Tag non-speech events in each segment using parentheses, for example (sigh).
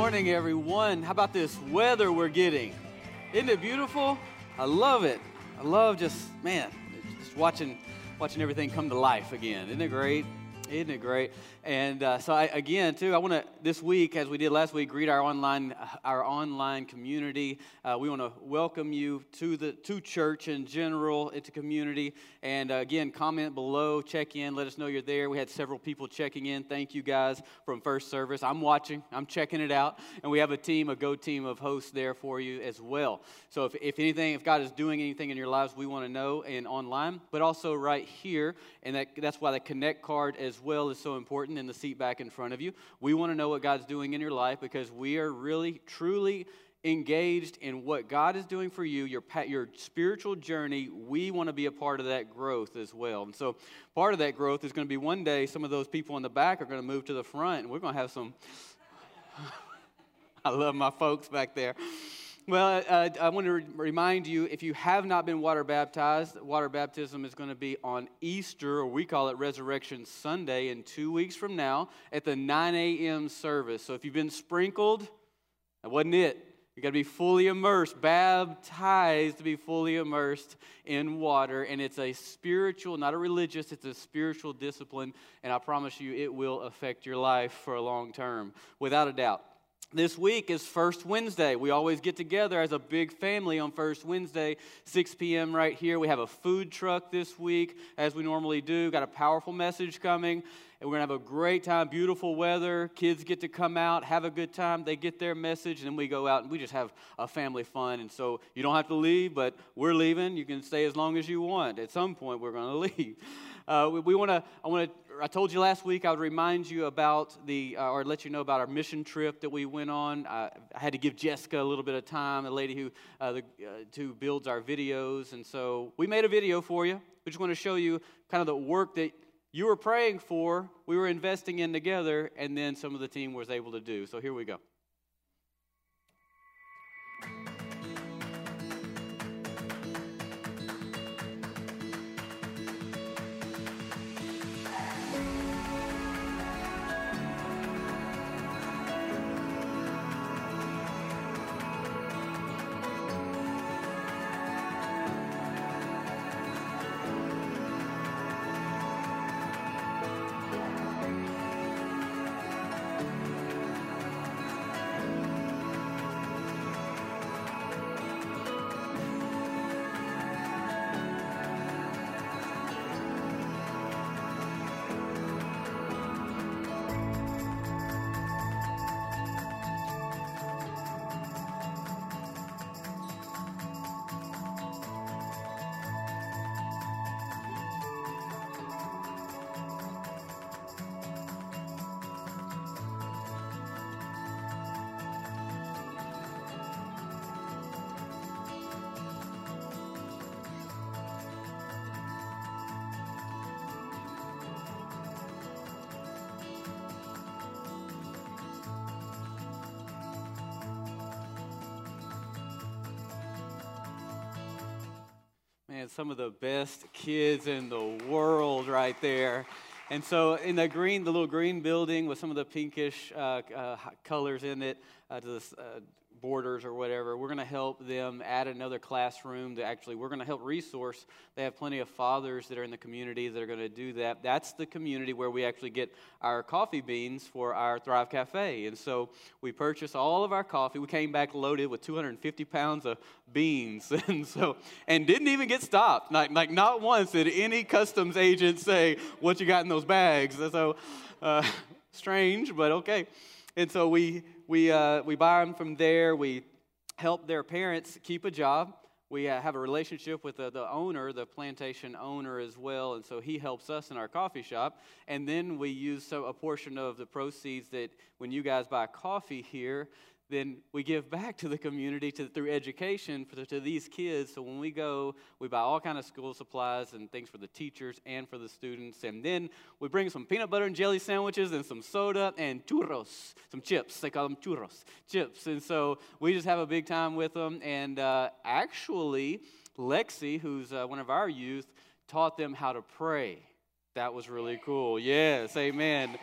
morning, everyone. How about this weather we're getting? Isn't it beautiful? I love it. I love just, man, just watching, watching everything come to life again. Isn't it great? Isn't it great? And uh, so, I, again, too, I want to this week, as we did last week, greet our online our online community. Uh, we want to welcome you to the to church in general, into community. And uh, again, comment below, check in, let us know you're there. We had several people checking in. Thank you guys from first service. I'm watching, I'm checking it out, and we have a team, a go team of hosts there for you as well. So, if, if anything, if God is doing anything in your lives, we want to know and online, but also right here, and that, that's why the connect card as well is so important in the seat back in front of you. We want to know what God's doing in your life because we are really, truly engaged in what God is doing for you, your, your spiritual journey, we want to be a part of that growth as well. And so, part of that growth is going to be one day some of those people in the back are going to move to the front, and we're going to have some. (laughs) I love my folks back there. Well, uh, I want to re- remind you if you have not been water baptized, water baptism is going to be on Easter, or we call it Resurrection Sunday, in two weeks from now at the 9 a.m. service. So if you've been sprinkled, that wasn't it. You got to be fully immersed, baptized to be fully immersed in water. And it's a spiritual, not a religious, it's a spiritual discipline. And I promise you, it will affect your life for a long term, without a doubt. This week is First Wednesday. We always get together as a big family on First Wednesday, 6 p.m. right here. We have a food truck this week, as we normally do. Got a powerful message coming, and we're going to have a great time. Beautiful weather. Kids get to come out, have a good time. They get their message, and then we go out and we just have a family fun. And so you don't have to leave, but we're leaving. You can stay as long as you want. At some point, we're going (laughs) to leave. Uh, we, we want to. I want to I told you last week I would remind you about the, uh, or let you know about our mission trip that we went on. I, I had to give Jessica a little bit of time, the lady who, uh, the, uh, who builds our videos. And so we made a video for you. We just want to show you kind of the work that you were praying for, we were investing in together, and then some of the team was able to do. So here we go. Man, some of the best kids in the world right there. And so, in the green, the little green building with some of the pinkish uh, uh, colors in it, uh, to the uh, borders or whatever, we're going to help them add another classroom to actually, we're going to help resource. They have plenty of fathers that are in the community that are going to do that. That's the community where we actually get our coffee beans for our Thrive Cafe. And so we purchased all of our coffee. We came back loaded with 250 pounds of beans. (laughs) And so, and didn't even get stopped. Like, like not once did any customs agent say, what you got in those bags. So, uh, (laughs) strange, but okay. And so we, we, uh, we buy them from there. We help their parents keep a job. We uh, have a relationship with the, the owner, the plantation owner as well, and so he helps us in our coffee shop. And then we use so, a portion of the proceeds that when you guys buy coffee here, then we give back to the community to, through education for, to these kids. So when we go, we buy all kind of school supplies and things for the teachers and for the students. And then we bring some peanut butter and jelly sandwiches and some soda and churros, some chips. They call them churros, chips. And so we just have a big time with them. And uh, actually, Lexi, who's uh, one of our youth, taught them how to pray. That was really cool. Yes, amen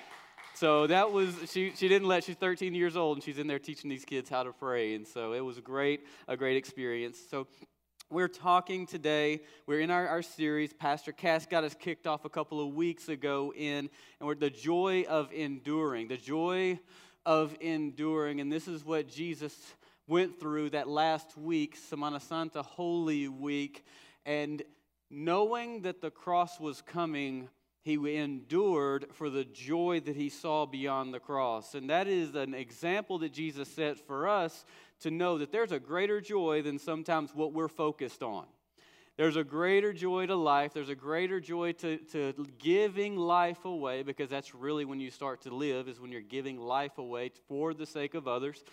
so that was she. She didn't let. She's 13 years old, and she's in there teaching these kids how to pray. And so it was great, a great experience. So we're talking today, we're in our, our series. Pastor Cass got us kicked off a couple of weeks ago in, and we're the joy of enduring, the joy of enduring. And this is what Jesus went through that last week, Semana Santa, Holy Week. And knowing that the cross was coming, he endured for the joy that he saw beyond the cross. And that is an example that Jesus set for us to know that there's a greater joy than sometimes what we're focused on. There's a greater joy to life. There's a greater joy to, to giving life away because that's really when you start to live, is when you're giving life away for the sake of others.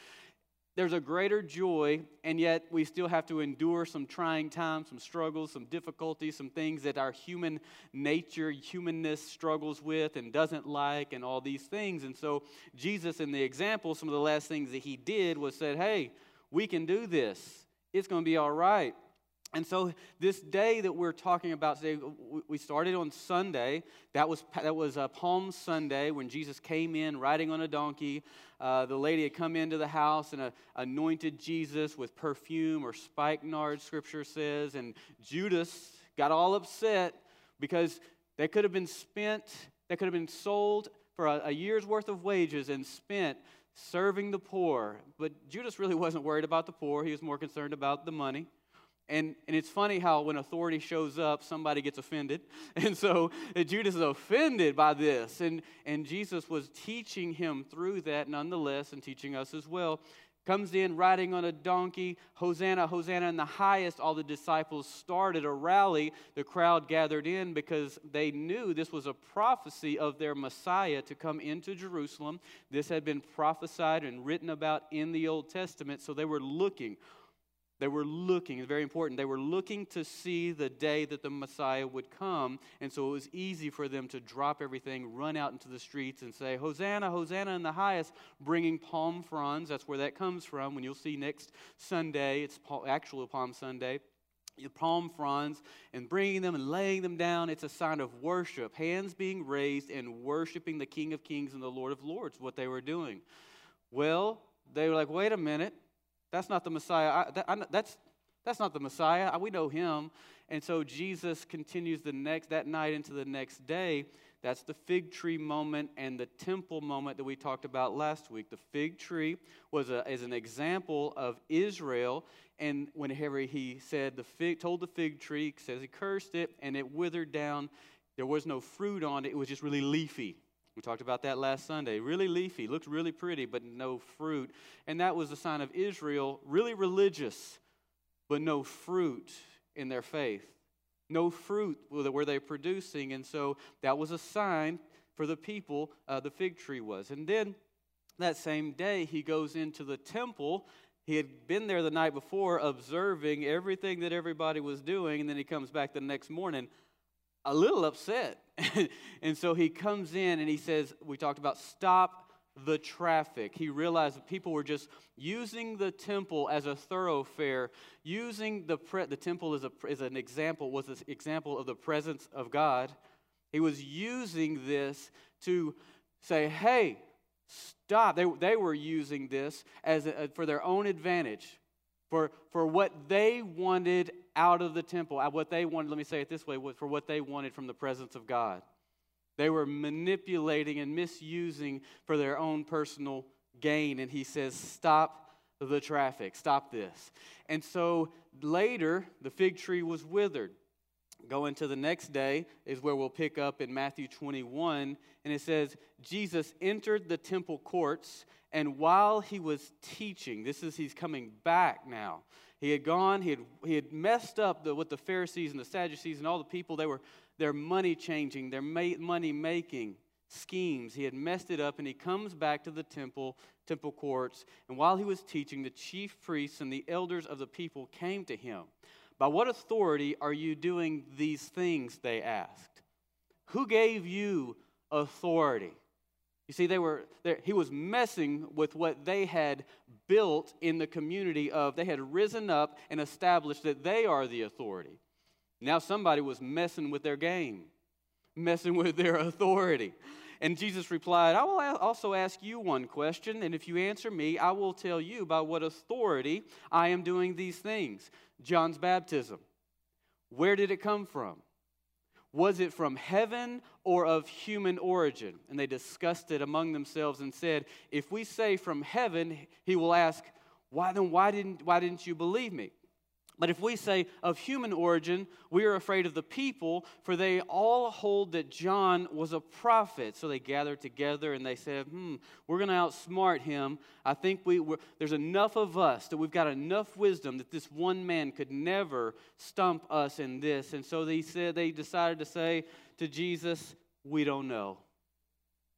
There's a greater joy, and yet we still have to endure some trying times, some struggles, some difficulties, some things that our human nature, humanness struggles with and doesn't like, and all these things. And so, Jesus, in the example, some of the last things that he did was said, Hey, we can do this. It's going to be all right. And so, this day that we're talking about today, we started on Sunday. That was, that was uh, Palm Sunday when Jesus came in riding on a donkey. Uh, the lady had come into the house and uh, anointed Jesus with perfume or spikenard, scripture says. And Judas got all upset because they could have been spent, they could have been sold for a, a year's worth of wages and spent serving the poor. But Judas really wasn't worried about the poor, he was more concerned about the money. And, and it's funny how when authority shows up, somebody gets offended. (laughs) And so uh, Judas is offended by this. And, and Jesus was teaching him through that nonetheless and teaching us as well. Comes in riding on a donkey, Hosanna, Hosanna in the highest. All the disciples started a rally. The crowd gathered in because they knew this was a prophecy of their Messiah to come into Jerusalem. This had been prophesied and written about in the Old Testament. So they were looking they were looking, it's very important, they were looking to see the day that the Messiah would come. And so it was easy for them to drop everything, run out into the streets, and say, Hosanna, Hosanna in the highest, bringing palm fronds. That's where that comes from. When you'll see next Sunday, it's actual Palm Sunday palm fronds and bringing them and laying them down. It's a sign of worship, hands being raised and worshiping the King of Kings and the Lord of Lords, what they were doing. Well, they were like, wait a minute. That's not the Messiah. I, that, I, that's, that's not the Messiah. We know him. And so Jesus continues the next that night into the next day. That's the fig tree moment and the temple moment that we talked about last week. The fig tree was a, is an example of Israel. And whenever he said the fig, told the fig tree, says he cursed it and it withered down. There was no fruit on it. It was just really leafy. We talked about that last Sunday. Really leafy, looked really pretty, but no fruit. And that was a sign of Israel, really religious, but no fruit in their faith. No fruit were they producing. And so that was a sign for the people, uh, the fig tree was. And then that same day, he goes into the temple. He had been there the night before observing everything that everybody was doing. And then he comes back the next morning a little upset. (laughs) and so he comes in and he says, We talked about stop the traffic. He realized that people were just using the temple as a thoroughfare, using the, pre- the temple as, a, as an example, was an example of the presence of God. He was using this to say, Hey, stop. They, they were using this as a, for their own advantage, for, for what they wanted out of the temple. What they wanted, let me say it this way, for what they wanted from the presence of God. They were manipulating and misusing for their own personal gain. And he says, Stop the traffic, stop this. And so later, the fig tree was withered. Going to the next day is where we'll pick up in Matthew 21. And it says, Jesus entered the temple courts, and while he was teaching, this is, he's coming back now. He had gone, he had, he had messed up the, with the Pharisees and the Sadducees and all the people. They were their money changing, their ma- money making schemes. He had messed it up, and he comes back to the temple, temple courts. And while he was teaching, the chief priests and the elders of the people came to him. By what authority are you doing these things? They asked. Who gave you authority? You see, they were he was messing with what they had built in the community of they had risen up and established that they are the authority. Now somebody was messing with their game, messing with their (laughs) authority. And Jesus replied, I will also ask you one question, and if you answer me, I will tell you by what authority I am doing these things. John's baptism. Where did it come from? Was it from heaven or of human origin? And they discussed it among themselves and said, If we say from heaven, he will ask, Why then why didn't, why didn't you believe me? But if we say of human origin, we are afraid of the people, for they all hold that John was a prophet. So they gathered together and they said, Hmm, we're going to outsmart him. I think we, there's enough of us that we've got enough wisdom that this one man could never stump us in this. And so they said, they decided to say to Jesus, We don't know.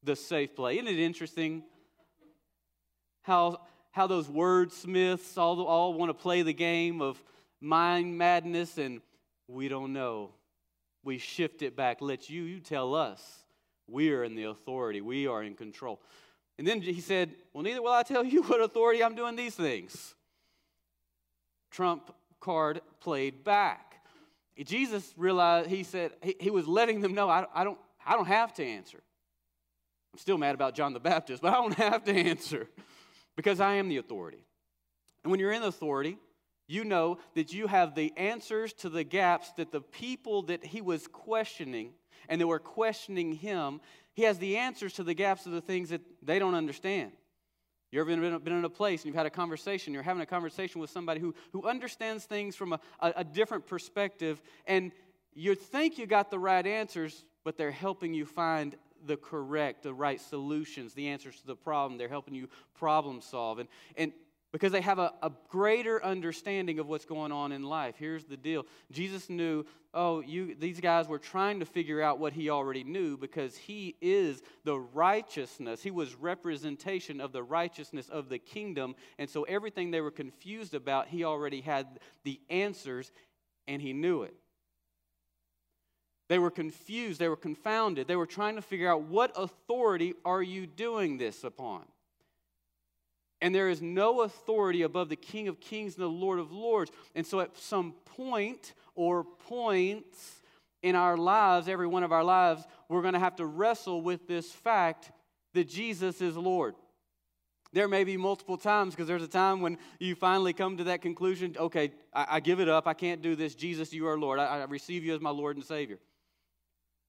The safe play. Isn't it interesting how, how those wordsmiths all, all want to play the game of mind madness, and we don't know. We shift it back. Let you, you tell us. We are in the authority, we are in control. And then he said, Well, neither will I tell you (laughs) what authority I'm doing these things. Trump card played back. Jesus realized, he said, he, he was letting them know, I, I, don't, I don't have to answer. I'm still mad about John the Baptist, but I don't (laughs) have to answer because I am the authority. And when you're in authority, you know that you have the answers to the gaps that the people that he was questioning and that were questioning him, he has the answers to the gaps of the things that they don't understand. You ever been, been in a place and you've had a conversation, you're having a conversation with somebody who, who understands things from a, a, a different perspective, and you think you got the right answers, but they're helping you find the correct, the right solutions, the answers to the problem. They're helping you problem solve. And, and because they have a, a, greater understanding of what's going on in life. Here's the deal Jesus knew, oh, you, these guys were trying to figure out what he already knew because he is the righteousness. He was representation of the righteousness of the kingdom. And so everything they were confused about, he already had the answers and he knew it. They were confused, they were confounded. They were trying to figure out what authority are you doing this upon? And there is no authority above the King of Kings and the Lord of Lords. And so, at some point or points in our lives, every one of our lives, we're going to have to wrestle with this fact that Jesus is Lord. There may be multiple times because there's a time when you finally come to that conclusion okay, I, I, give it up. I can't do this. Jesus, you are Lord. I, I receive you as my Lord and Savior.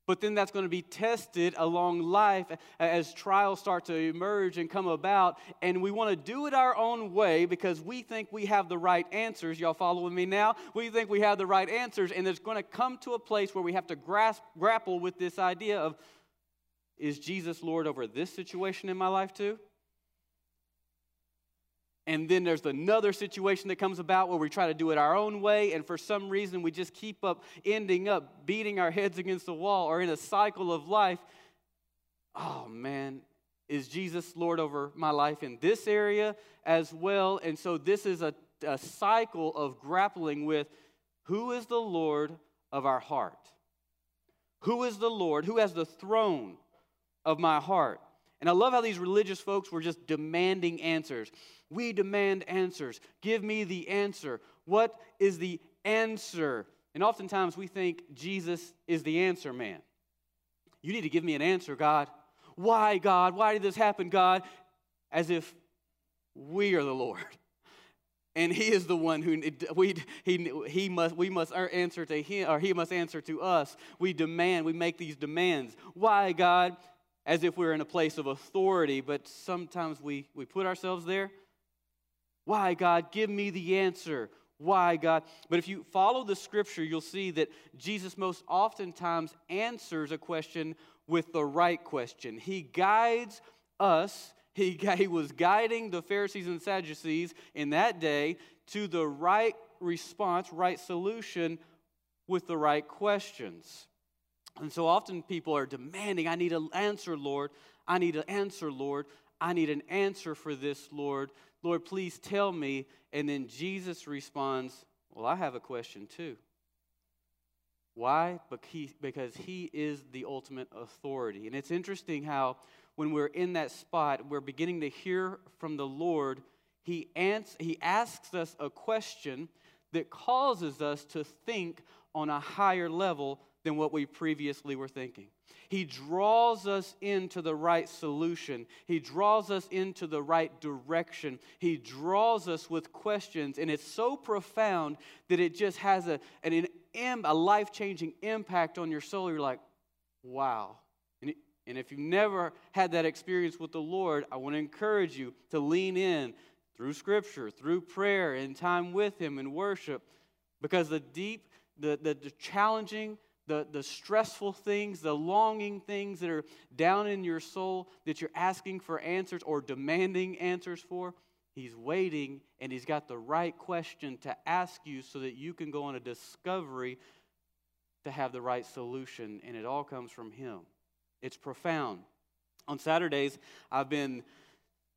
But then that's going to be tested along life as trials start to emerge and come about. And we want to do it our own way because we think we have the right answers. Y'all following me now? We think we have the right answers. And it's going to come to a place where we have to grasp, grapple with this idea of is Jesus Lord over this situation in my life too? And then there's another situation that comes about where we try to do it our own way, and for some reason we just keep up ending up beating our heads against the wall or in a cycle of life. Oh man, is Jesus Lord over my life in this area as well? And so this is a, a cycle of grappling with who is the Lord of our heart? Who is the Lord? Who has the throne of my heart? And I love how these religious folks were just demanding answers. We demand answers. Give me the answer. What is the answer? And oftentimes we think Jesus is the answer man. You need to give me an answer, God. Why, God? Why did this happen, God? As if we are the Lord. And he is the one who we, he, he must, we must er, answer to him, or he must answer to us. We demand, we make these demands. Why, God? As if we're in a place of authority, but sometimes we, we put ourselves there why, God? Give me the answer. Why, God? But if you follow the scripture, you'll see that Jesus most oftentimes answers a question with the right question. He guides us, he, (laughs) he was guiding the Pharisees and Sadducees in that day to the right response, right solution with the right questions. And so often people are demanding, I need an answer, Lord. I need an answer, Lord. I need an answer for this, Lord. Lord, please tell me. And then Jesus responds, Well, I have a question too. Why? Because he is the ultimate authority. And it's interesting how, when we're in that spot, we're beginning to hear from the Lord. He, ans- he asks us a question that causes us to think on a higher level than what we previously were thinking. He draws us into the right solution. He draws us into the right direction. He draws us with questions, and it's so profound that it just has a, an, a life changing impact on your soul. You're like, wow. And, and if you've never had that experience with the Lord, I want to encourage you to lean in through Scripture, through prayer, and time with Him and worship, because the deep, the, the, the challenging, the, the stressful things, the longing things that are down in your soul that you're asking for answers or demanding answers for, He's waiting and He's got the right question to ask you so that you can go on a discovery to have the right solution. And it all comes from Him. It's profound. On Saturdays, I've been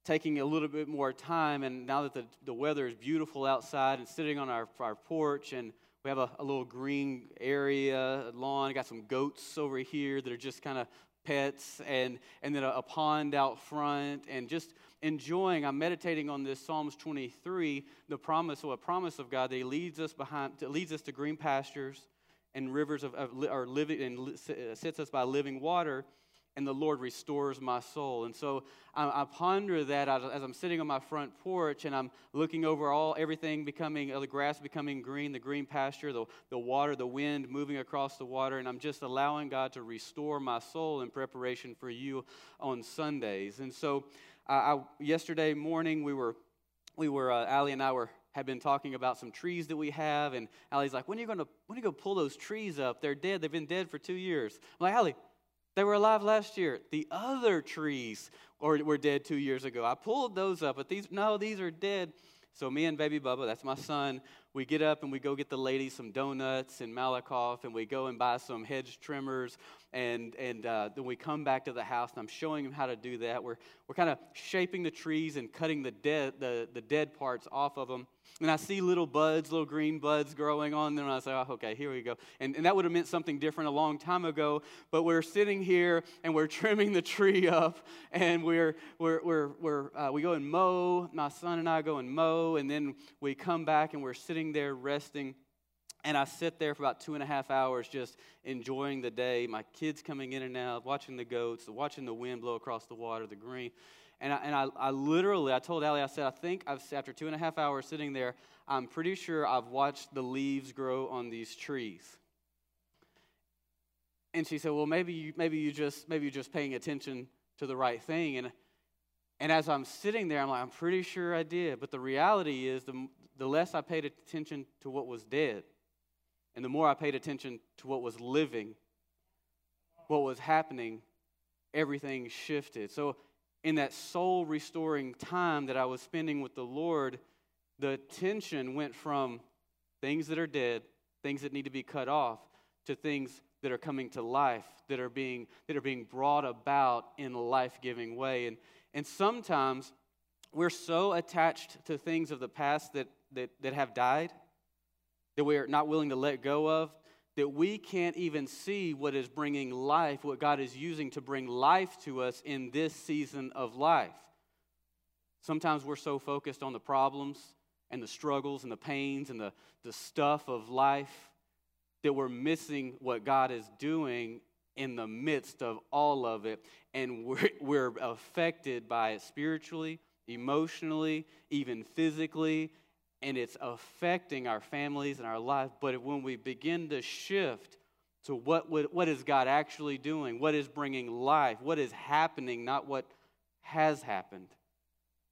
taking a little bit more time, and now that the, the weather is beautiful outside and sitting on our, our porch and we have a, a little green area, lawn. Got some goats over here that are just kind of pets, and, and then a, a, pond out front, and just enjoying. I'm meditating on this Psalms 23, the promise, or a promise of God that He leads us behind, leads us to green pastures and rivers of, of living, and sits uh, us by living water and the Lord restores my soul. And so I, I, ponder that as I'm sitting on my front porch and I'm looking over all everything becoming, uh, the grass becoming green, the green pasture, the, the water, the wind moving across the water, and I'm just allowing God to restore my soul in preparation for you on Sundays. And so I, yesterday morning we were, we were, uh, Allie and I were had been talking about some trees that we have, and Allie's like, "When are you to when are you to pull those trees up? They're dead. They've been dead for two years." I'm like, "Allie, they were alive last year. The other trees were, were dead two years ago. I pulled those up, but these, no, these are dead. So me and baby Bubba, that's my son, we get up and we go get the ladies some donuts and Malakoff, and we go and buy some hedge trimmers, and and uh, then we come back to the house, and I'm showing him how to do that. We're we're kind of shaping the trees and cutting the dead the, the dead parts off of them. And I see little buds, little green buds growing on them. And I say, oh, okay, here we go. And, and that would have meant something different a long time ago. But we're sitting here and we're (laughs) trimming the tree up. And we're, we're, we're, we're uh, we go and mow. My son and I go and mow. And then we come back and we're sitting there resting. And I sit there for about two and a half hours just enjoying the day. My kids coming in and out, watching the goats, watching the wind blow across the water, the green. And I, and I, I literally, I told Allie, I said, I think I've, after two and a half hours sitting there, I'm pretty sure I've watched the leaves grow on these trees. And she said, well, maybe you, maybe you just, maybe you're just paying attention to the right thing. And, and as I'm sitting there, I'm like, I'm pretty sure I did. But the reality is, the, the less I paid attention to what was dead, and the more I paid attention to what was living, what was happening, everything shifted. So in that soul restoring time that I was spending with the Lord, the tension went from things that are dead, things that need to be cut off, to things that are coming to life, that are being, that are being brought about in a life giving way. And, and sometimes we're so attached to things of the past that, that, that have died that we are not willing to let go of that we can't even see what is bringing life, what God is using to bring life to us in this season of life. Sometimes we're so focused on the problems and the struggles and the pains and the, the stuff of life that we're missing what God is doing in the midst of all of it. And we're, (laughs) we're affected by it spiritually, emotionally, even physically, and it's affecting our families and our life. But when we begin to shift to what, would, what is God actually doing, what is bringing life, what is happening, not what has happened,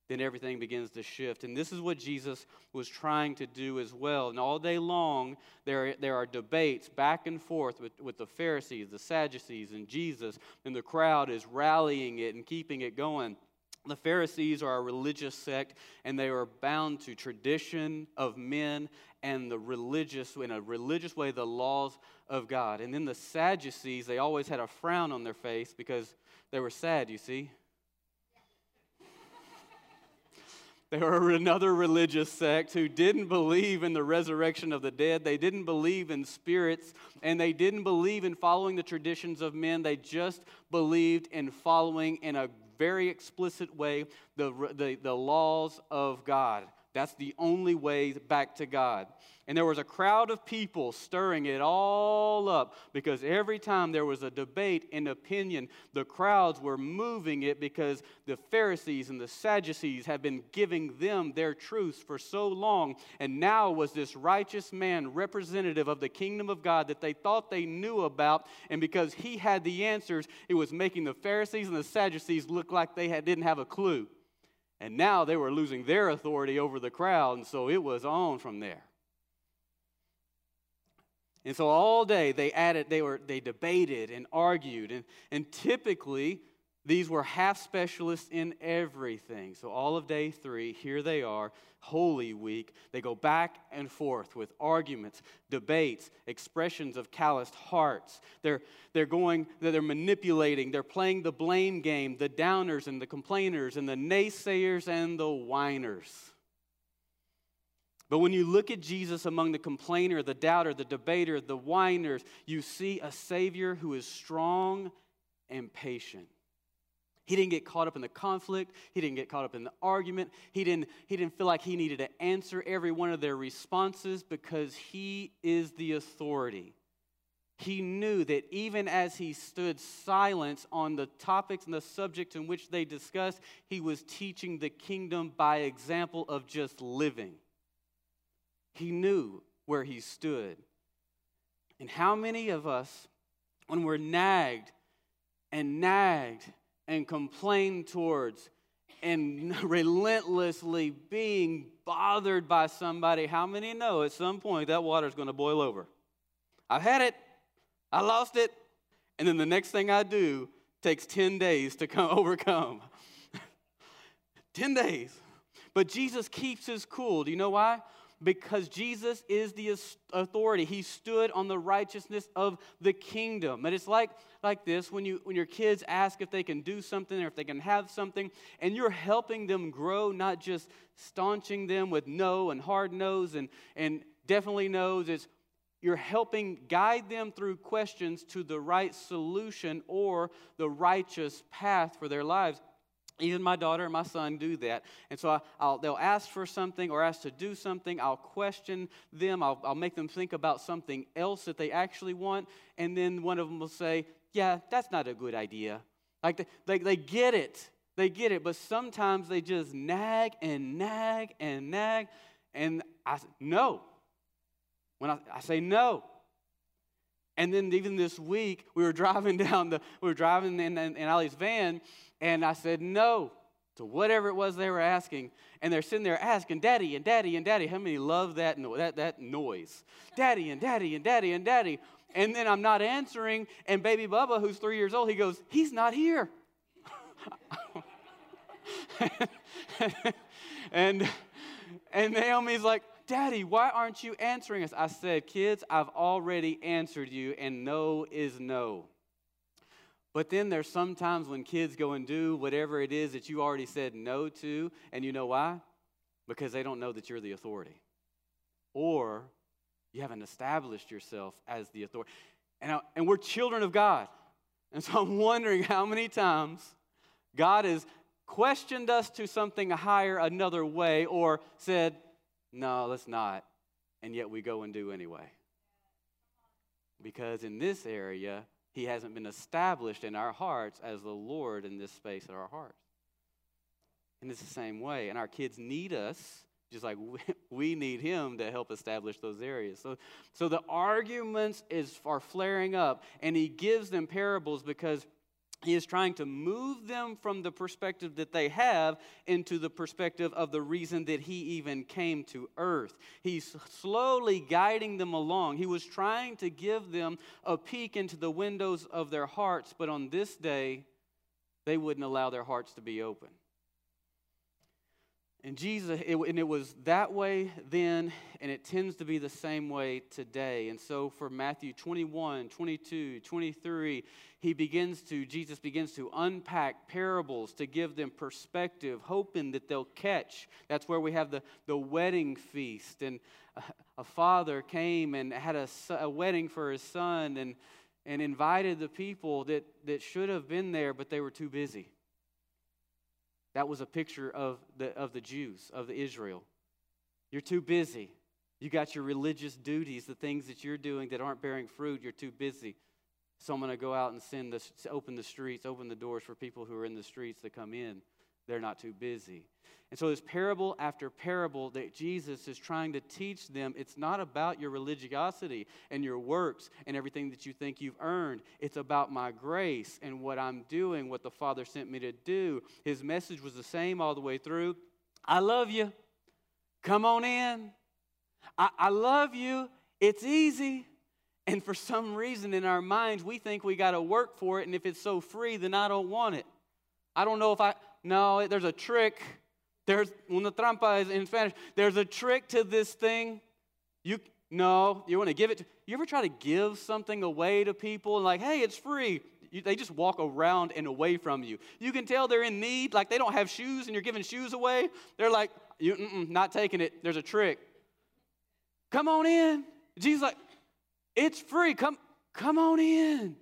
then everything begins to shift. And this is what Jesus was trying to do as well. And all day long, there, there are debates back and forth with, with the Pharisees, the Sadducees, and Jesus, and the crowd is rallying it and keeping it going. The Pharisees are a religious sect, and they are bound to tradition of men and the religious, in a religious way, the laws of God. And then the Sadducees, they always had a frown on their face because they were sad, you see. (laughs) They were another religious sect who didn't believe in the resurrection of the dead. They didn't believe in spirits, and they didn't believe in following the traditions of men. They just believed in following in a very explicit way the, the, the laws of God. That's the only way back to God. And there was a crowd of people stirring it all up because every time there was a debate and opinion, the crowds were moving it because the Pharisees and the Sadducees had been giving them their truths for so long. And now was this righteous man representative of the kingdom of God that they thought they knew about. And because he had the answers, it was making the Pharisees and the Sadducees look like they had, didn't have a clue. And now they were losing their authority over the crowd, and so it was on from there. And so all day they added, they were they debated and argued. And, and typically these were half specialists in everything. So all of day three, here they are, Holy Week. They go back and forth with arguments, debates, expressions of calloused hearts. They're, they're going, they're manipulating, they're playing the blame game, the downers and the complainers and the naysayers and the whiners. But when you look at Jesus among the complainer, the doubter, the debater, the whiners, you see a Savior who is strong and patient. He didn't get caught up in the conflict. He didn't get caught up in the argument. He didn't, he didn't feel like he needed to answer every one of their responses because he is the authority. He knew that even as he stood silent on the topics and the subjects in which they discussed, he was teaching the kingdom by example of just living. He knew where he stood. And how many of us, when we're nagged and nagged and complained towards and (laughs) relentlessly being bothered by somebody, how many know at some point that water's going to boil over? I've had it, I lost it, and then the next thing I do takes 10 days to come (laughs) overcome. (laughs) 10 days. But Jesus keeps his cool. Do you know why? Because Jesus is the authority. He stood on the righteousness of the kingdom. And it's like, like this when, you, when your kids ask if they can do something or if they can have something, and you're helping them grow, not just staunching them with no and hard no's and, and definitely no's. It's you're helping guide them through questions to the right solution or the righteous path for their lives. Even my daughter and my son do that. And so I, will they'll ask for something or ask to do something. I'll question them. I'll, I'll make them think about something else that they actually want. And then one of them will say, Yeah, that's not a good idea. Like they, they, they get it. They get it. But sometimes they just nag and nag and nag. And I no. When I, I say no, and then even this week, we were (laughs) driving down the, we were driving in, in, in Allie's van, and I said no to whatever it was they were asking. And they're sitting there asking, Daddy and Daddy and Daddy. How many love that, no- that, that noise? Daddy and Daddy and Daddy and Daddy. And then I'm not answering, and baby Bubba, who's three years old, he goes, He's not here. (laughs) (laughs) and, and Naomi's like, Daddy, why aren't you answering us? I said, Kids, I've already answered you, and no is no. But then there's sometimes when kids go and do whatever it is that you already said no to, and you know why? Because they don't know that you're the authority. Or you haven't established yourself as the authority. And, I, and we're children of God. And so I'm wondering how many times God has questioned us to something higher another way or said, no, let's not. And yet we go and do anyway. Because in this area, he hasn't been established in our hearts as the Lord in this space of our hearts. And it's the same way. And our kids need us, just like we (laughs) need him to help establish those areas. So, so the arguments is, are flaring up, and he gives them parables because he is trying to move them from the perspective that they have into the perspective of the reason that he even came to earth. He's slowly guiding them along. He was trying to give them a peek into the windows of their hearts, but on this day, they wouldn't allow their hearts to be open. And Jesus, it, and it was that way then, and it tends to be the same way today. And so for Matthew 21, 22, 23, he begins to, Jesus begins to unpack parables to give them perspective, hoping that they'll catch. That's where we have the, the wedding feast. And a, a father came and had a, a wedding for his son and, and invited the people that, that should have been there, but they were too busy. That was a picture of the, of the Jews, of the Israel. You're too busy. You got your religious duties, the things that you're doing that aren't bearing fruit, you're too busy. So I'm going to go out and send the, open the streets, open the doors for people who are in the streets to come in. They're not too busy. And so, this parable after parable that Jesus is trying to teach them, it's not about your religiosity and your works and everything that you think you've earned. It's about my grace and what I'm doing, what the Father sent me to do. His message was the same all the way through. I love you. Come on in. I, I love you. It's easy. And for some reason in our minds, we think we got to work for it. And if it's so free, then I don't want it. I don't know if I, no, there's a trick. There's una trampa is in Spanish. There's a trick to this thing. You no, you want to give it. To, you ever try to give something away to people and like, hey, it's free? You, they just walk around and away from you. You can tell they're in need, like they don't have shoes and you're giving shoes away. They're like, you, not taking it. There's a trick. Come on in. Jesus like, it's free. Come, come on in.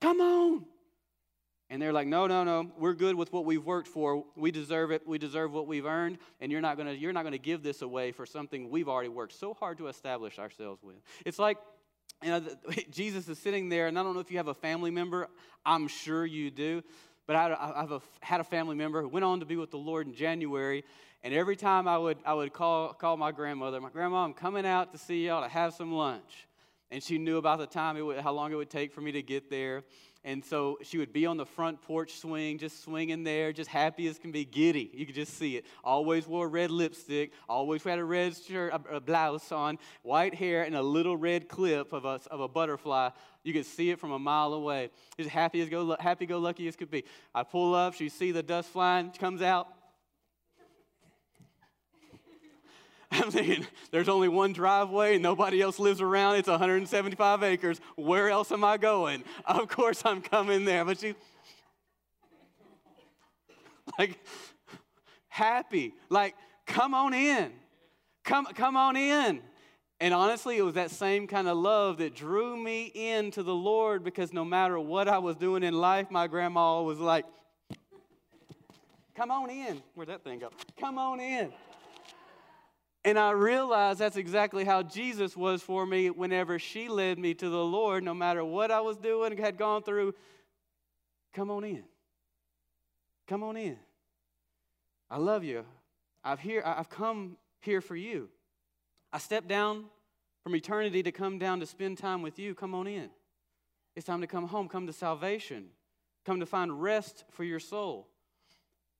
Come on. And they're like, no, no, no, we're good with what we've worked for. We deserve it. We deserve what we've earned. And you're not gonna, you're not gonna give this away for something we've already worked so hard to establish ourselves with. It's like, you know, (laughs) Jesus is sitting there, and I don't know if you have a family member. I'm sure you do. But I, have a, had a family member who went on to be with the Lord in January, and every time I would, I would call, call my grandmother, my grandma, I'm coming out to see y'all to have some lunch. And she knew about the time, it would, how long it would take for me to get there. And so she would be on the front porch swing, just swinging there, just happy as can be, giddy. You could just see it. Always wore red lipstick, always had a red shirt, a, a blouse on, white hair, and a little red clip of a, of a butterfly. You could see it from a mile away. Just happy as go, happy go lucky as could be. I pull up, she see the dust flying, comes out, (laughs) I'm thinking, there's only one driveway and nobody else lives around. It's 175 acres. Where else am I going? Of course I'm coming there. But she, (laughs) like, happy. Like, come on in. Come, come on in. And honestly, it was that same kind of love that drew me into the Lord because no matter what I was doing in life, my grandma was like, come on in. Where'd that thing go? Come on in. And I realized that's exactly how Jesus was for me whenever she led me to the Lord, no matter what I was doing, had gone through. Come on in. Come on in. I love you. I've, here, I've come here for you. I stepped down from eternity to come down to spend time with you. Come on in. It's time to come home, come to salvation, come to find rest for your soul.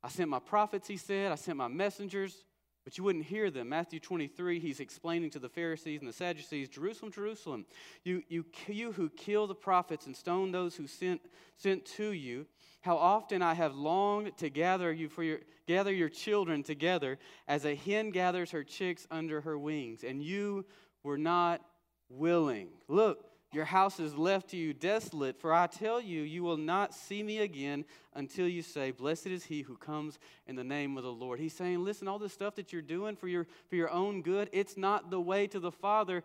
I sent my prophets, he said. I sent my messengers. But you wouldn't hear them. Matthew 23, he's explaining to the Pharisees and the Sadducees Jerusalem, Jerusalem, you, you, you who kill the prophets and stone those who sent, sent to you, how often I have longed to gather you for your, gather your children together as a hen gathers her chicks under her wings, and you were not willing. Look, your house is left to you desolate, for I tell you, you will not see me again until you say, Blessed is he who comes in the name of the Lord. He's saying, Listen, all this stuff that you're doing for your, for your own good, it's not the way to the Father.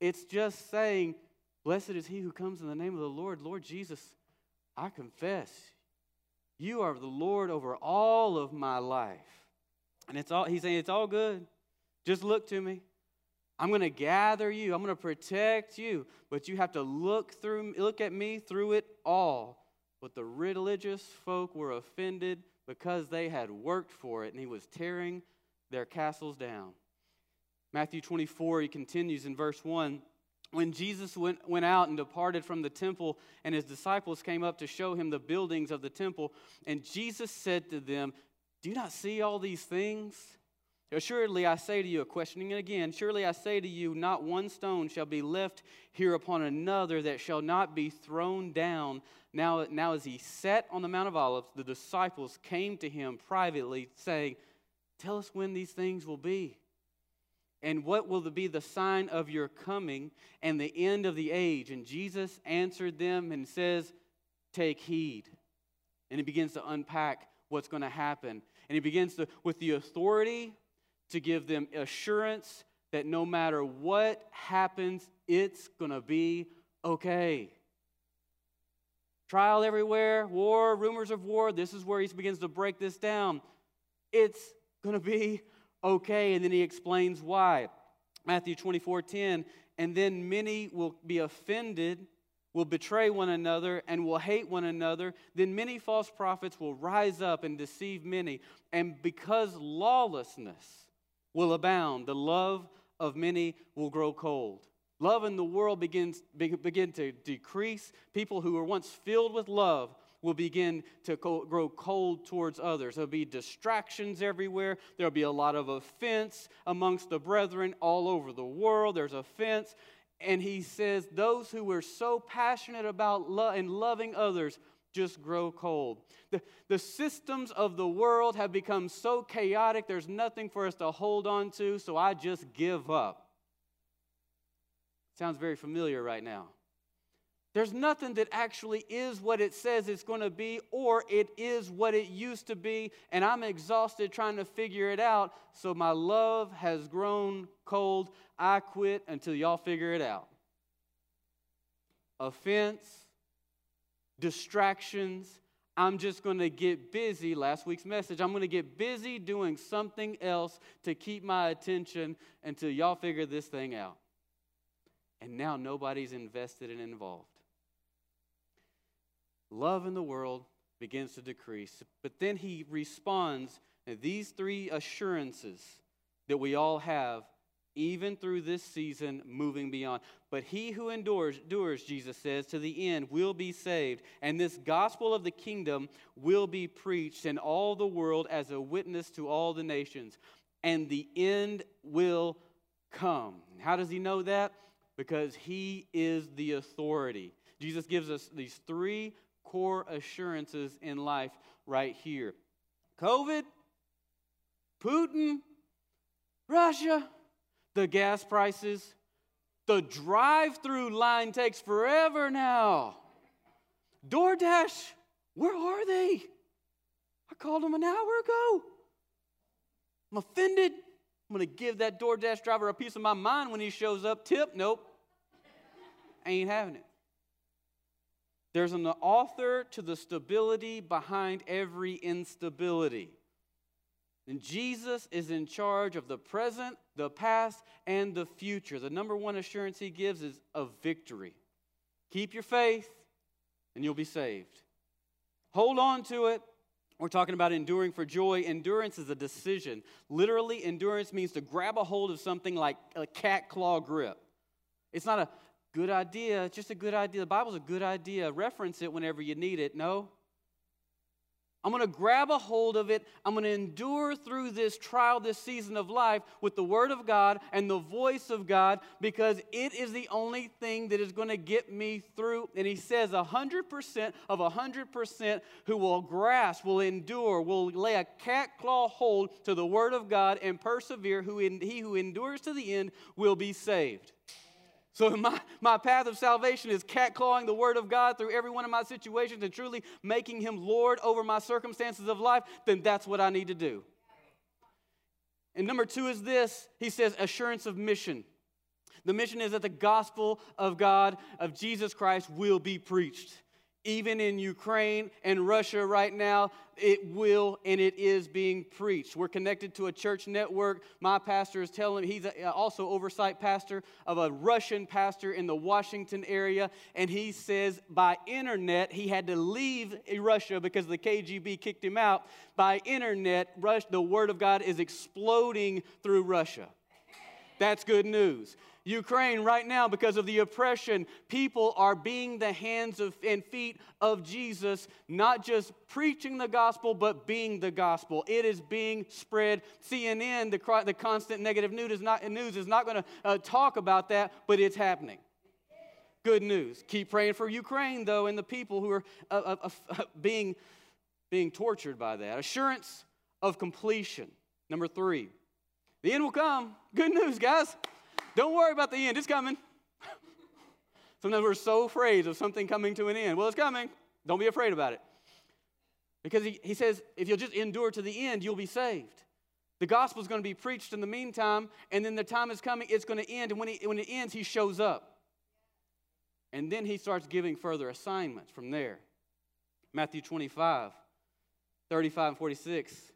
It's just saying, Blessed is he who comes in the name of the Lord. Lord Jesus, I confess, you are the Lord over all of my life. And it's all, he's saying, It's all good. Just look to me. I'm going to gather you. I'm going to protect you. But you have to look through look at me through it all. But the religious folk were offended because they had worked for it and he was tearing their castles down. Matthew 24 he continues in verse 1 when Jesus went, went out and departed from the temple, and his disciples came up to show him the buildings of the temple, and Jesus said to them, Do you not see all these things? Assuredly, I say to you, questioning it again, surely I say to you, not one stone shall be left here upon another that shall not be thrown down. Now, now as he sat on the Mount of Olives, the disciples came to him privately, saying, Tell us when these things will be. And what will be the sign of your coming and the end of the age? And Jesus answered them and says, Take heed. And he begins to unpack what's going to happen. And he begins to, with the authority to give them assurance that no matter what happens, it's going to be okay. Trial everywhere, war, rumors of war. This is where he begins to break this down. It's going to be okay, and then he explains why. Matthew 24 10, and then many will be offended, will betray one another, and will hate one another. Then many false prophets will rise up and deceive many. And because lawlessness will abound, the love of many will grow cold. Love in the world begins begin to decrease. People who were once filled with love will begin to grow cold towards others. There'll be distractions everywhere. There'll be a lot of offense amongst the brethren all over the world. There's offense. And he says, Those who were so passionate about love and loving others just grow cold. The, the systems of the world have become so chaotic, there's nothing for us to hold on to, so I just give up. Sounds very familiar right now. There's nothing that actually is what it says it's going to be, or it is what it used to be, and I'm exhausted trying to figure it out, so my love has grown cold. I quit until y'all figure it out. Offense, distractions. I'm just going to get busy. Last week's message, I'm going to get busy doing something else to keep my attention until y'all figure this thing out. And now nobody's invested and involved. Love in the world begins to decrease. But then he responds these three assurances that we all have, even through this season, moving beyond. But he who endures, endures, Jesus says, to the end will be saved. And this gospel of the kingdom will be preached in all the world as a witness to all the nations. And the end will come. How does he know that? Because he is the authority. Jesus gives us these three core assurances in life right here COVID, Putin, Russia, the gas prices, the drive through line takes forever now. DoorDash, where are they? I called them an hour ago. I'm offended. I'm going to give that DoorDash driver a piece of my mind when he shows up. Tip, nope. Ain't having it. There's an author to the stability behind every instability. And Jesus is in charge of the present, the past, and the future. The number one assurance he gives is of victory. Keep your faith, and you'll be saved. Hold on to it. We're talking about enduring for joy. Endurance is a decision. Literally, endurance means to grab a hold of something like a cat claw grip. It's not a good idea. It's just a good idea. The Bible's a good idea. Reference it whenever you need it. No. I'm going to grab a hold of it. I'm going to endure through this trial, this season of life with the Word of God and the voice of God because it is the only thing that is going to get me through. And he says 100% of 100% who will grasp, will endure, will lay a cat claw hold to the Word of God and persevere. Who in, he who endures to the end will be saved. So (laughs) my, my path of salvation is catclawing the word of God through every one of my situations and truly making him Lord over my circumstances of life, then that's what I need to do. And number two is this he says, assurance of mission. The mission is that the gospel of God, of Jesus Christ, will be preached even in Ukraine and Russia right now, it will and it is being preached. We're connected to a church network. My pastor is telling me he's uh, also oversight pastor of a Russian pastor in the Washington area, and he says by internet he had to leave Russia because the KGB kicked him out. By internet, the word of God is exploding through Russia. That's good news. Ukraine, right now, because of the oppression, people are being the hands of, and feet of Jesus, not just preaching the gospel, but being the gospel. It is being spread. CNN, the, the constant negative news is not, news is not going to uh, talk about that, but it's happening. Good news. Keep praying for Ukraine, though, and the people who are uh, uh, uh being, being tortured by that. Assurance of completion. Number three, the end will come. Good news, guys. Don't worry about the end, it's coming. (laughs) Sometimes we're so afraid of something coming to an end. Well, it's coming. Don't be afraid about it. Because he, he says, if you'll just endure to the end, you'll be saved. The gospel is going to be preached in the meantime, and then the time is coming, it's going to end. And when, he, when it ends, he shows up. And then he starts giving further assignments from there. Matthew 25, 35 and 46.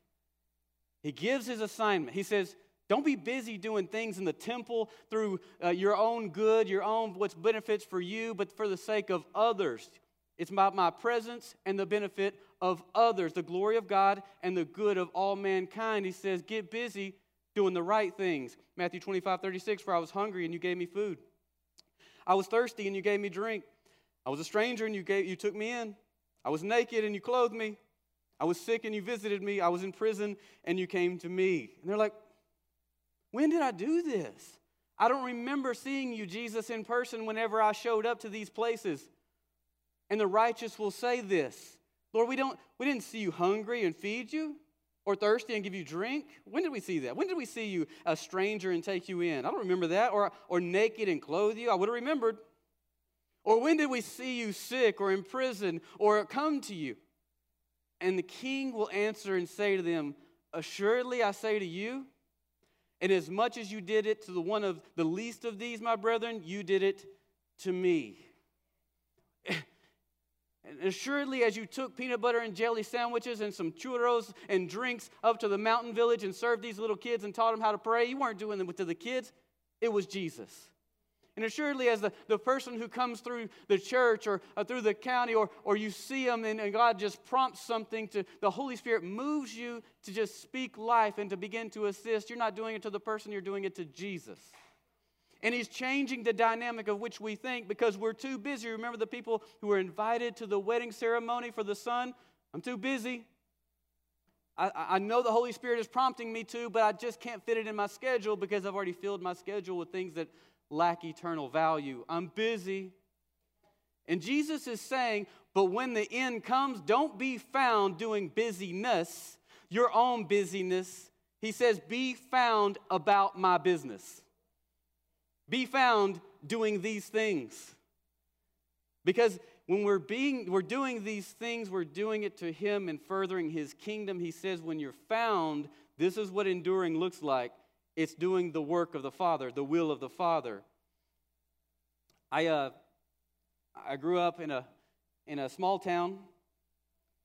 He gives his assignment. He says, don't be busy doing things in the temple through uh, your own good, your own what's benefits for you, but for the sake of others. It's about my presence and the benefit of others, the glory of God and the good of all mankind. He says, Get busy doing the right things. Matthew 25, 36, for I was hungry and you gave me food. I was thirsty and you gave me drink. I was a stranger and you, gave, you took me in. I was naked and you clothed me. I was sick and you visited me. I was in prison and you came to me. And they're like, when did I do this? I don't remember seeing you, Jesus, in person whenever I showed up to these places. And the righteous will say this Lord, we, don't, we didn't see you hungry and feed you, or thirsty and give you drink. When did we see that? When did we see you a stranger and take you in? I don't remember that. Or, or naked and clothe you. I would have remembered. Or when did we see you sick or in prison or come to you? And the king will answer and say to them, Assuredly, I say to you, and as much as you did it to the one of the least of these, my brethren, you did it to me. And assuredly, as you took peanut butter and jelly sandwiches and some churros and drinks up to the mountain village and served these little kids and taught them how to pray, you weren't doing them to the kids, it was Jesus. And assuredly, as the, the person who comes through the church or, or through the county, or, or you see them and, and God just prompts something to, the Holy Spirit moves you to just speak life and to begin to assist. You're not doing it to the person, you're doing it to Jesus. And he's changing the dynamic of which we think because we're too busy. Remember the people who were invited to the wedding ceremony for the son? I'm too busy. I, I know the Holy Spirit is prompting me to, but I just can't fit it in my schedule because I've already filled my schedule with things that lack eternal value. I'm busy. And Jesus is saying, but when the end comes, don't be found doing busyness, your own busyness. He says, be found about my business. Be found doing these things. Because when we're being we're doing these things, we're doing it to him and furthering his kingdom. He says, when you're found, this is what enduring looks like. It's doing the work of the Father, the will of the Father. I, uh, I grew up in a, in a small town,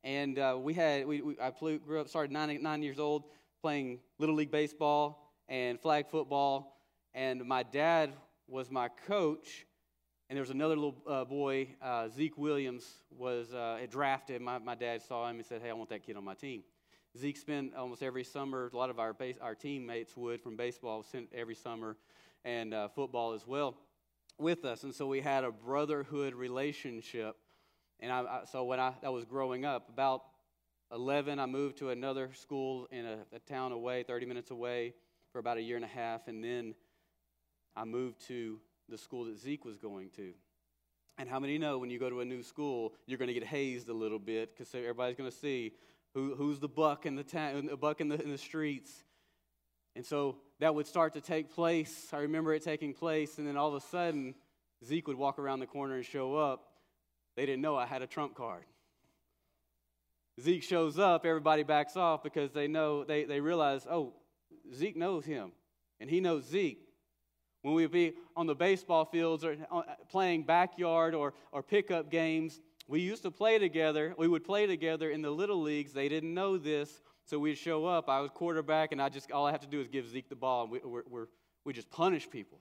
and uh, we had, we, we I grew up, started nine, nine years old, playing Little League Baseball and flag football, and my dad was my coach, and there was another little uh, boy, uh, Zeke Williams, was uh, drafted. My, my dad saw him and said, hey, I want that kid on my team. Zeke spent almost every summer, a lot of our, base, our teammates would from baseball, sent every summer, and uh, football as well with us. And so we had a brotherhood relationship. And I, I, so when I, was growing up, about 11, I moved to another school in a, a town away, 30 minutes away, for about a year and a half. And then I moved to the school that Zeke was going to. And how many know when you go to a new school, you're going to get hazed a little bit because everybody's going to see who, who's the buck in the town, the buck in the, in the streets. And so that would start to take place. I remember it taking place, and then all of a sudden, Zeke would walk around the corner and show up. They didn't know I had a trump card. Zeke shows up, everybody backs off because they know, they, they realize, oh, Zeke knows him, and he knows Zeke. When we'd be on the baseball fields or uh, playing backyard or, or pickup games, we used to play together. We would play together in the little leagues. They didn't know this, so we'd show up. I was quarterback, and I just all I have to do is give Zeke the ball, and we we're, we're, we just punish people.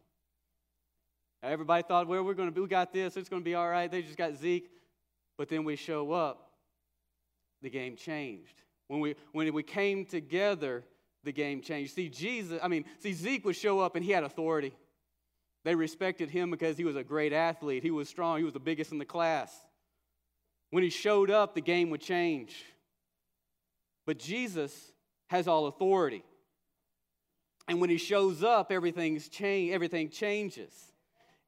Everybody thought, well, we're going to be, we got this. It's going to be all right. They just got Zeke, but then we show up. The game changed. When we when we came together, the game changed. See, Jesus. I mean, see, Zeke would show up, and he had authority. They respected him because he was a great athlete. He was strong. He was the biggest in the class. When he showed up, the game would change. But Jesus has all authority. And when he shows up, everything's change, everything changes.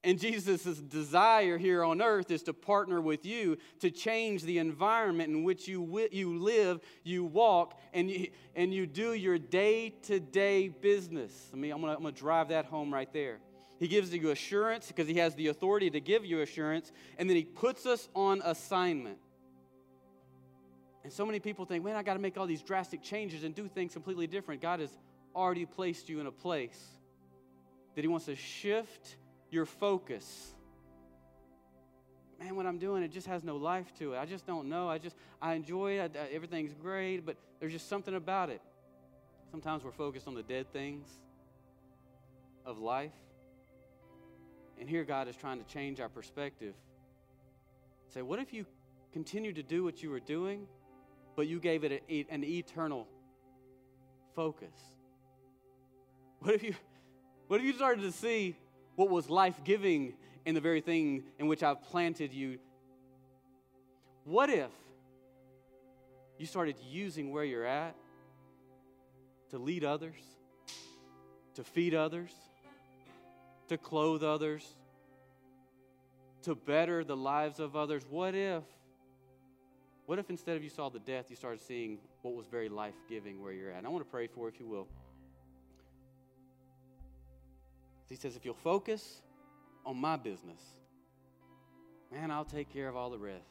And Jesus' desire here on earth is to partner with you to change the environment in which you, you live, you walk, and you, and you do your day to day business. I mean, I'm going to drive that home right there. He gives you assurance because he has the authority to give you assurance, and then he puts us on assignment. And so many people think, man, I got to make all these drastic changes and do things completely different. God has already placed you in a place that He wants to shift your focus. Man, what I'm doing, it just has no life to it. I just don't know. I just, I enjoy it. I, everything's great, but there's just something about it. Sometimes we're focused on the dead things of life. And here God is trying to change our perspective. Say, what if you continued to do what you were doing, but you gave it an eternal focus? What if you what if you started to see what was life-giving in the very thing in which I've planted you? What if you started using where you're at to lead others, to feed others, to clothe others, to better the lives of others? What if, what if instead of you saw the death, you started seeing what was very life giving where you're at? And I want to pray for, if you will. He says, if you'll focus on my business, man, I'll take care of all the rest.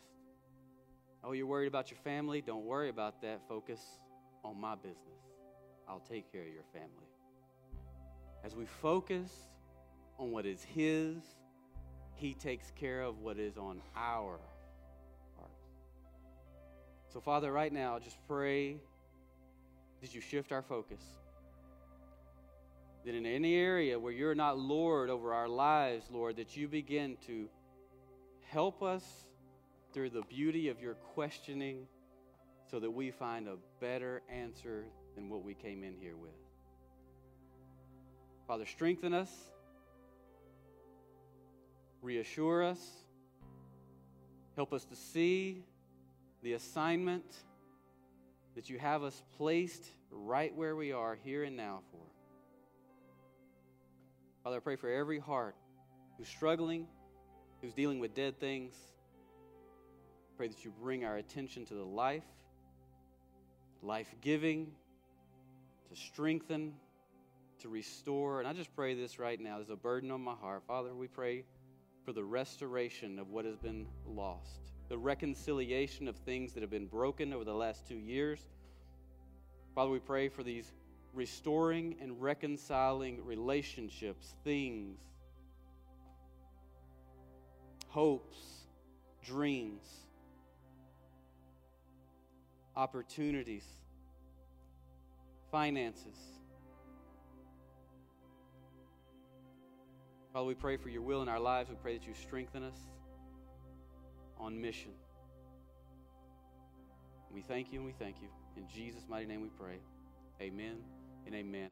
Oh, you're worried about your family? Don't worry about that. Focus on my business. I'll take care of your family. As we focus on what is His, He takes care of what is on our hearts. So, Father, right now, just pray that you shift our focus. That in any area where you're not Lord over our lives, Lord, that you begin to help us through the beauty of your questioning so that we find a better answer than what we came in here with. Father, strengthen us, reassure us, help us to see the assignment that you have us placed right where we are here and now for. Father, I pray for every heart who's struggling, who's dealing with dead things. Pray that you bring our attention to the life, life giving, to strengthen, to restore. And I just pray this right now. There's a burden on my heart. Father, we pray for the restoration of what has been lost, the reconciliation of things that have been broken over the last two years. Father, we pray for these restoring and reconciling relationships, things, hopes, dreams, opportunities, finances. Father, we pray for your will in our lives. We pray that you strengthen us on mission. We thank you and we thank you. In Jesus' mighty name we pray. Amen and amen.